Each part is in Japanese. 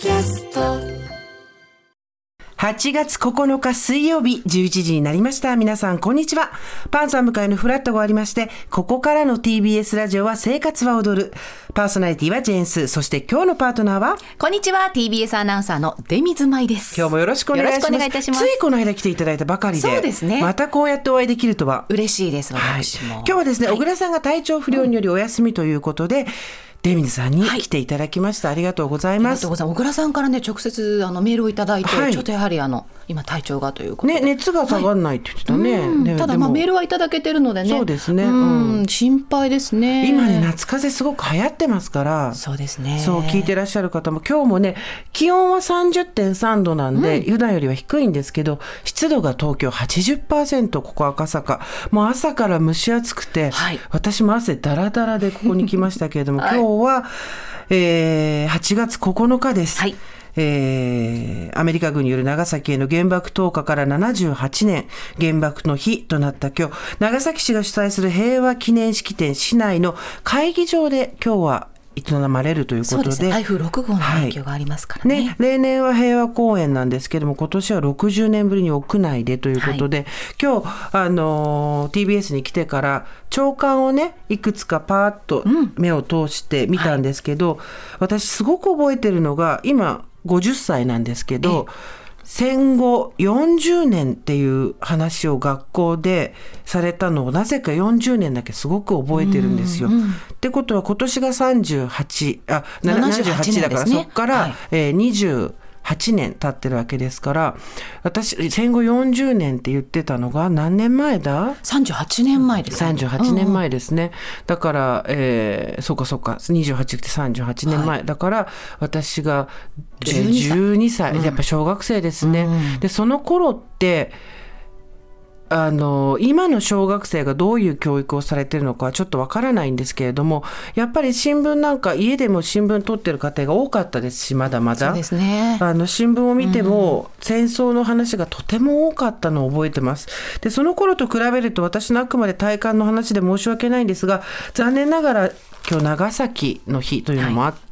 キャスト8月9日水曜日11時になりました。皆さん、こんにちは。パンサー向かいのフラットがありまして、ここからの TBS ラジオは生活は踊る。パーソナリティはジェーンス。そして今日のパートナーは？こんにちは TBS アナウンサーの出水舞です今日もよろしくお願いします。よろしくお願いいたしますついこの間来ていただいたばかりで。そうですねまたこうやってお会いできるとは。嬉しいですはい、私も、今日はですね、小倉さんが体調不良によりお休みということで、デミズさんに来ていただきました。ありがとうございますありがとう。ございます小倉さんからね直接あのメールをいただいて、はいちょっとやはりあの今体調がということで、ね、熱が下がらないって言ってたね。うん。ねでもただまあメールはいただけてるのでね。そうですね。うん。うん。心配ですね。今ね、夏風邪すごく流行ってますから。そうですね。そう聞いてらっしゃる方も。今日もね気温は30.3度なんで、普段よりは低いんですけど湿度が東京80%ここ赤坂。もう朝から蒸し暑くて、はい。私も汗だらだらでここに来ましたけれども、はい。今日は、えー8月9日です。はいえーアメリカ軍による長崎への原爆投下から78年、原爆の日となった今日、長崎市が主催する平和記念式典市内の会議場で今日は営まれるということで、そうですね。台風6号の影響がありますからね,、ね、例年は平和公園なんですけども、今年は60年ぶりに屋内でということで、今日、あのー TBS に来てから、朝刊をね、いくつかパーッと目を通して見たんですけど、私すごく覚えてるのが、今50歳なんですけど、戦後40年っていう話を学校でされたのをなぜか40年だけすごく覚えてるんですよ。ってことは今年が38あな78 78だから、ね。そこから、はい。えー28年経ってるわけですから私戦後40年って言ってたのが何年前だ？38年前ですね。38年前ですね、だから、えーそうかそうか。28って38年前、だから私が、えー12歳。12歳。やっぱ小学生ですね、でその頃ってあの今の小学生がどういう教育をされてるのかはちょっとわからないんですけれどもやっぱり新聞なんか家でも新聞取ってる家庭が多かったですしまだまだねあの新聞を見ても、戦争の話がとても多かったのを覚えてます。でその頃と比べると私のあくまで体感の話で申し訳ないんですが残念ながら今日長崎の日というのもあって、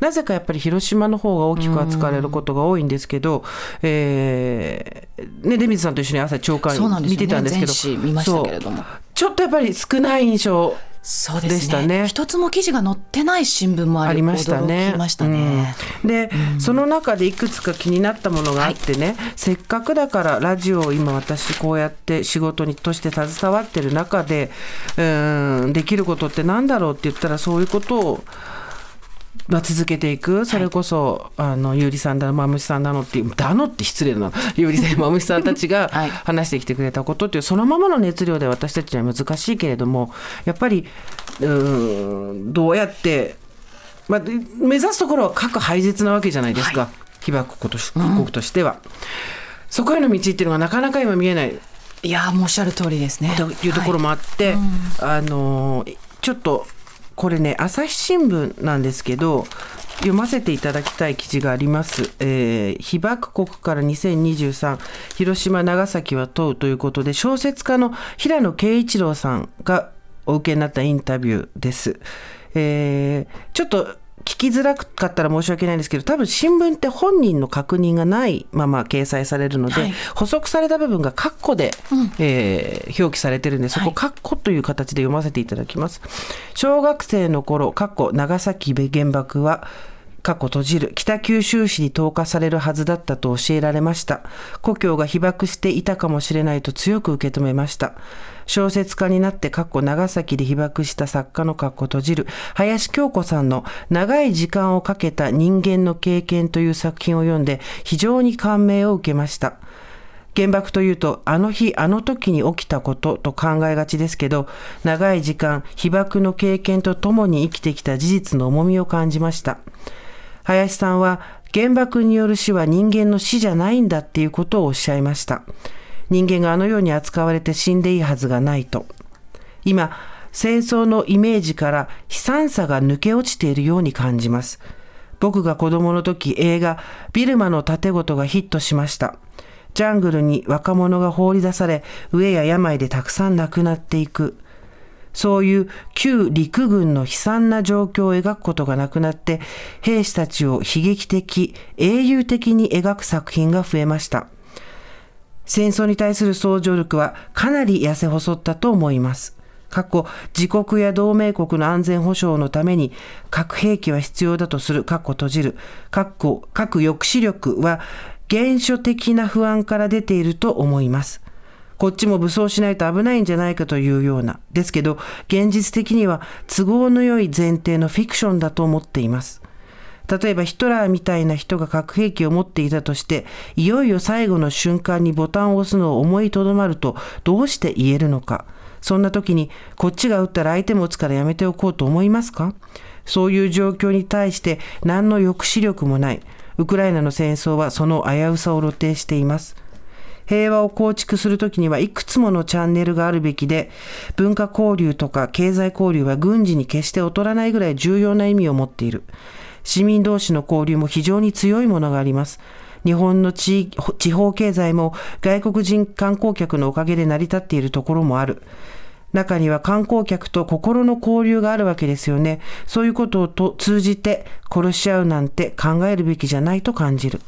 なぜかやっぱり広島の方が大きく扱われることが多いんですけど、えーね、出水さんと一緒に朝朝刊見てたんですけど全紙見ましたけれども。そう。ちょっとやっぱり少ない印象そうでしたね。一つも記事が載ってない新聞もありましたね。したね、うん。で、その中でいくつか気になったものがあってね、せっかくだからラジオを今私こうやって仕事にとして携わってる中で、うん、できることってなんだろうって言ったらそういうことをまあ、続けていく。それこそ、あのゆうりさんだのまむしさんだのっていうだのって失礼だな。ゆうりさんまむしさんたちが はい。話してきてくれたことっていうそのままの熱量で私たちには難しいけれどもやっぱりうんどうやって、まあ、で目指すところは核廃絶なわけじゃないですか、被爆国とし国としては。そこへの道っていうのがなかなか今見えない。いやーもうおっしゃる通りですね。というところもあって、あのーちょっとこれね朝日新聞なんですけど読ませていただきたい記事があります。えー被爆国から2023広島長崎は問うということで小説家の平野啓一郎さんがお受けになったインタビューです。えーちょっと聞きづらかったら申し訳ないんですけど多分新聞って本人の確認がないまま掲載されるので、はい。補足された部分が括弧で、えー表記されてるんでそこ括弧という形で読ませていただきます。小学生の頃括弧長崎原爆は過去閉じる。北九州市に投下されるはずだったと教えられました。故郷が被爆していたかもしれないと強く受け止めました小説家になって過去長崎で被爆した作家の過去閉じる林京子さんの長い時間をかけた人間の経験という作品を読んで非常に感銘を受けました原爆というとあの日あの時に起きたことと考えがちですけど長い時間被爆の経験とともに生きてきた事実の重みを感じました林さんは原爆による死は人間の死じゃないんだっていうことをおっしゃいました。人間があのように扱われて死んでいいはずがないと。今、戦争のイメージから悲惨さが抜け落ちているように感じます。僕が子供の時映画ビルマの盾ごとがヒットしました。ジャングルに若者が放り出され、飢えや病でたくさん亡くなっていく。そういう旧陸軍の悲惨な状況を描くことがなくなって、兵士たちを悲劇的、英雄的に描く作品が増えました。戦争に対する想像力はかなり痩せ細ったと思います。過去、自国や同盟国の安全保障のために核兵器は必要だとする、括弧閉じる、括弧核抑止力は原初的な不安から出ていると思います。こっちも武装しないと危ないんじゃないかというような。ですけど、現実的には都合の良い前提のフィクションだと思っています。例えばヒトラーみたいな人が核兵器を持っていたとして、いよいよ最後の瞬間にボタンを押すのを思いとどまるとどうして言えるのか。そんな時に、こっちが撃ったら相手も撃つからやめておこうと思いますか？そういう状況に対して何の抑止力もない。ウクライナの戦争はその危うさを露呈しています。平和を構築するときにはいくつものチャンネルがあるべきで、文化交流とか経済交流は軍事に決して劣らないぐらい重要な意味を持っている。市民同士の交流も非常に強いものがあります。日本の地地方経済も外国人観光客のおかげで成り立っているところもある。中には観光客と心の交流があるわけですよね。そういうことをと通じて殺し合うなんて考えるべきじゃないと感じる。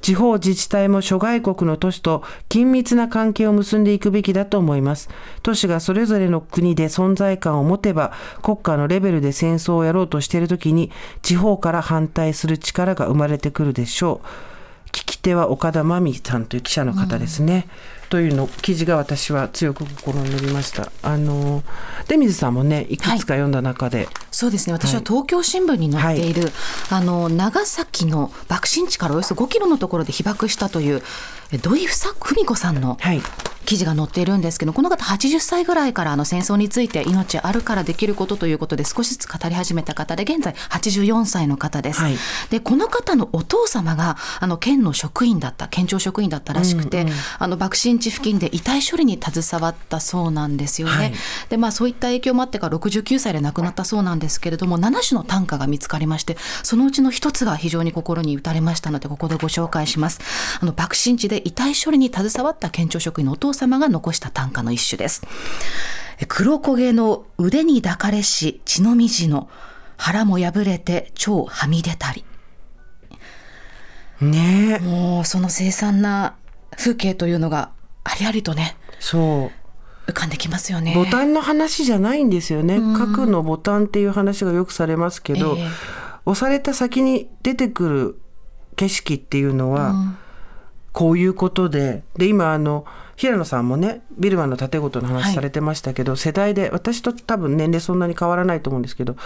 地方自治体も諸外国の都市と緊密な関係を結んでいくべきだと思います。都市がそれぞれの国で存在感を持てば、国家のレベルで戦争をやろうとしているときに、地方から反対する力が生まれてくるでしょう。聞き手は岡田真美さんという記者の方ですね。うんというの記事が私は強く心に残りました。あの出水さんもねいくつか読んだ中で、はい、そうですね。私は東京新聞に載っている、はい、あの長崎の爆心地からおよそ5キロのところで被爆したという土井文子さんの記事が載っているんですけど、この方80歳ぐらいからあの戦争について命あるからできることということで少しずつ語り始めた方で現在84歳の方です。はい、でこの方のお父様があの県の職員だった県庁職員だったらしくて、うんうん、あの爆心地付近で遺体処理に携わったそうなんですよね。はい、でまあそういった影響もあってか69歳で亡くなったそうなんですけれども7種の短歌が見つかりましてそのうちの一つが非常に心に打たれましたのでここでご紹介します。あの爆心地で遺体処理に携わった県庁職員のお父様が残した短歌の一種です。黒焦げの腕に抱かれし血のみじの腹も破れて超はみ出たり。ねもうその凄惨な風景というのがありありとね。そう浮かんできますよね。ボタンの話じゃないんですよね。核のボタンっていう話がよくされますけど、えー、押された先に出てくる景色っていうのは、うんこういうことで、で、今、あの、平野さんもね、ビルマンの盾ごとの話されてましたけど、はい、世代で、私と多分年齢そんなに変わらないと思うんですけど、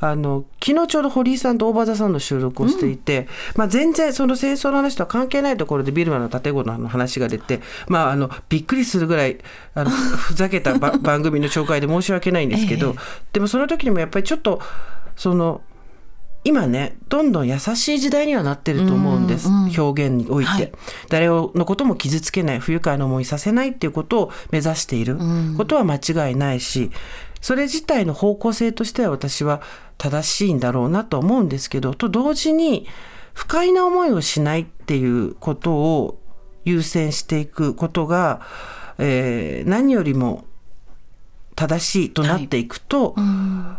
あの、昨日ちょうど堀井さんと大場田さんの収録をしていて、うん、まあ全然その戦争の話とは関係ないところでビルマンの盾ごとの話が出て、まああの、びっくりするぐらい、あの、ふざけた 番組の紹介で申し訳ないんですけど、ええ、でもその時にもやっぱりちょっと、その、今ねどんどん優しい時代にはなってると思うんです、うんうん、表現において、はい、誰のことも傷つけない不愉快な思いさせないっていうことを目指している。ことは間違いないし、それ自体の方向性としては私は正しいんだろうなと思うんですけどと同時に不快な思いをしないっていうことを優先していくことが、えー、何よりも正しいとなっていくと、はい。うん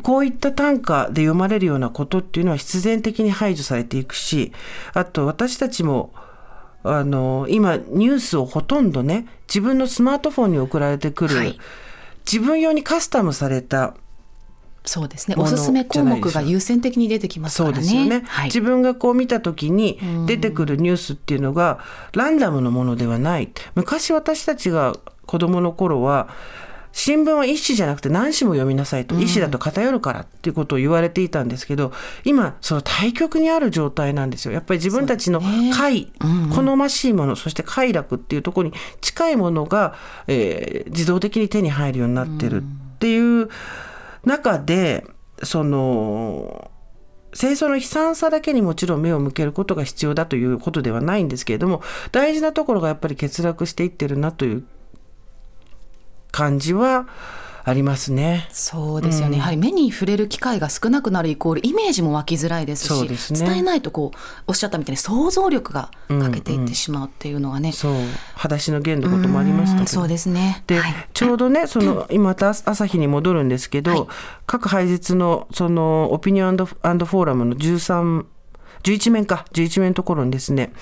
こういった短歌で読まれるようなことっていうのは必然的に排除されていくし、あと私たちも、あの、今ニュースをほとんどね、自分のスマートフォンに送られてくる、はい、自分用にカスタムされたそうですね。おすすめ項目が優先的に出てきますからね。そうですよね。はい、自分がこう見た時に出てくるニュースっていうのがランダムのものではない。昔私たちが子供の頃は新聞は一紙じゃなくて何紙も読みなさいと、一紙だと偏るからっていうことを言われていたんですけど、今、その対極にある状態なんですよ。やっぱり自分たちの快、好ましいもの、そして快楽っていうところに近いものが、えー、自動的に手に入るようになってるっていう中で、その、戦争の悲惨さだけにもちろん目を向けることが必要だということではないんですけれども大事なところがやっぱり欠落していってるなという感じはありますね。そうですよね、うん、やはり目に触れる機会が少なくなるイコールイメージも湧きづらいですしですね、伝えないとこうおっしゃったみたいに想像力が欠けていってしまうっていうのがね、うんうん、そう。裸足の弦のこともありましたそうですね。で、はい、ちょうどね その今また朝日に戻るんですけど、はい、各配列のそのオピニオンフォーラムの13 11面か11面のところにですね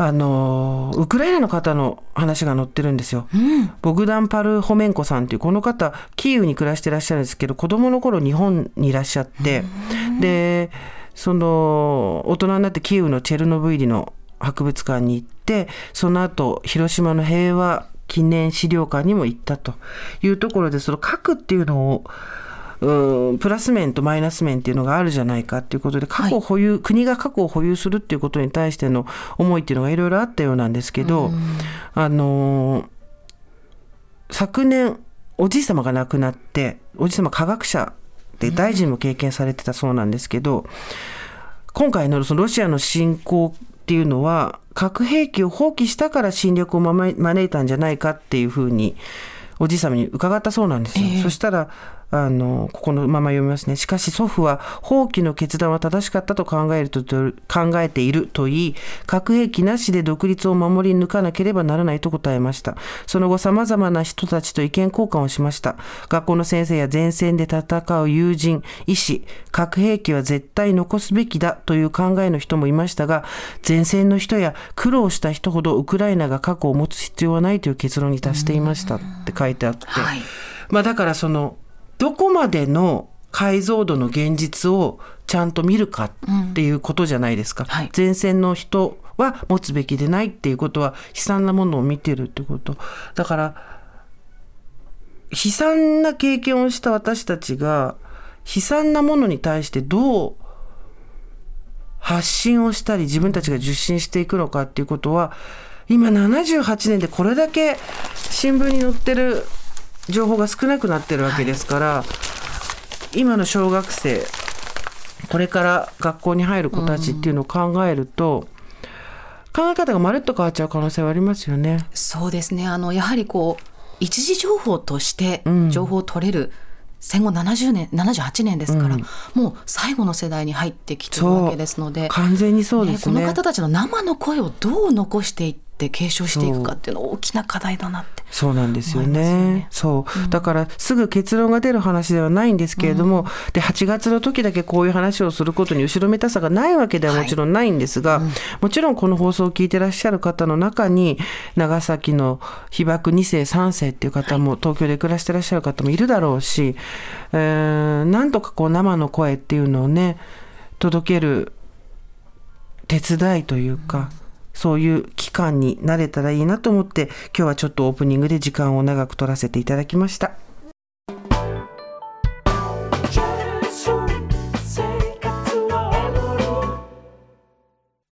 あのウクライナの方の話が載ってるんですよ、うん、ボグダン・パルホメンコさんっていうこの方キーウに暮らしてらっしゃるんですけど子供の頃日本にいらっしゃって、うん、でその大人になってキーウのチェルノブイリの博物館に行ってその後広島の平和記念資料館にも行ったというところでその核っていうのをうんプラス面とマイナス面っていうのがあるじゃないかっていうことで過去保有、はい、国が過去を保有するっていうことに対しての思いっていうのがいろいろあったようなんですけど、あの昨年おじい様が亡くなっておじい様科学者で大臣も経験されてたそうなんですけど、今回のそのロシアの侵攻っていうのは核兵器を放棄したから侵略を招いたんじゃないかっていうふうにおじい様に伺ったそうなんですよ。えー、そしたらあの、ここのまま読みますね。しかし祖父は放棄の決断は正しかったと考えると考えていると言い、核兵器なしで独立を守り抜かなければならないと答えました。その後様々な人たちと意見交換をしました。学校の先生や前線で戦う友人、医師、核兵器は絶対残すべきだという考えの人もいましたが、前線の人や苦労した人ほどウクライナが核を持つ必要はないという結論に達していましたって書いてあって、はい、まあだからそのどこまでの解像度の現実をちゃんと見るかっていうことじゃないですか。うんはい、前線の人は持つべきでないっていうことは悲惨なものを見てるってこと。だから悲惨な経験をした私たちが悲惨なものに対してどう発信をしたり自分たちが受信していくのかっていうことは今78年でこれだけ新聞に載ってる情報が少なくなってるわけですから、はい、今の小学生これから学校に入る子たちっていうのを考えると、うん、考え方がまるっと変わっちゃう可能性はありますよね。そうですね。あのやはりこう一時情報として情報を取れる、うん戦後70年78年ですから、うん、もう最後の世代に入ってきてるわけですので完全にそうですね、ね、この方たちの生の声をどう残していってって継承していくかっていうのは大きな課題だなってそう。なんですよね。よね。そう、うん、だからすぐ結論が出る話ではないんですけれども、うん、で8月の時だけこういう話をすることに後ろめたさがないわけではもちろんないんですが、はいうん、もちろんこの放送を聞いてらっしゃる方の中に長崎の被爆2世3世っていう方も、はい、東京で暮らしてらっしゃる方もいるだろうし、えー、なんとかこう生の声っていうのをね届ける手伝いというか。そういう期間になれたらいいなと思って今日はちょっとオープニングで時間を長く取らせていただきました。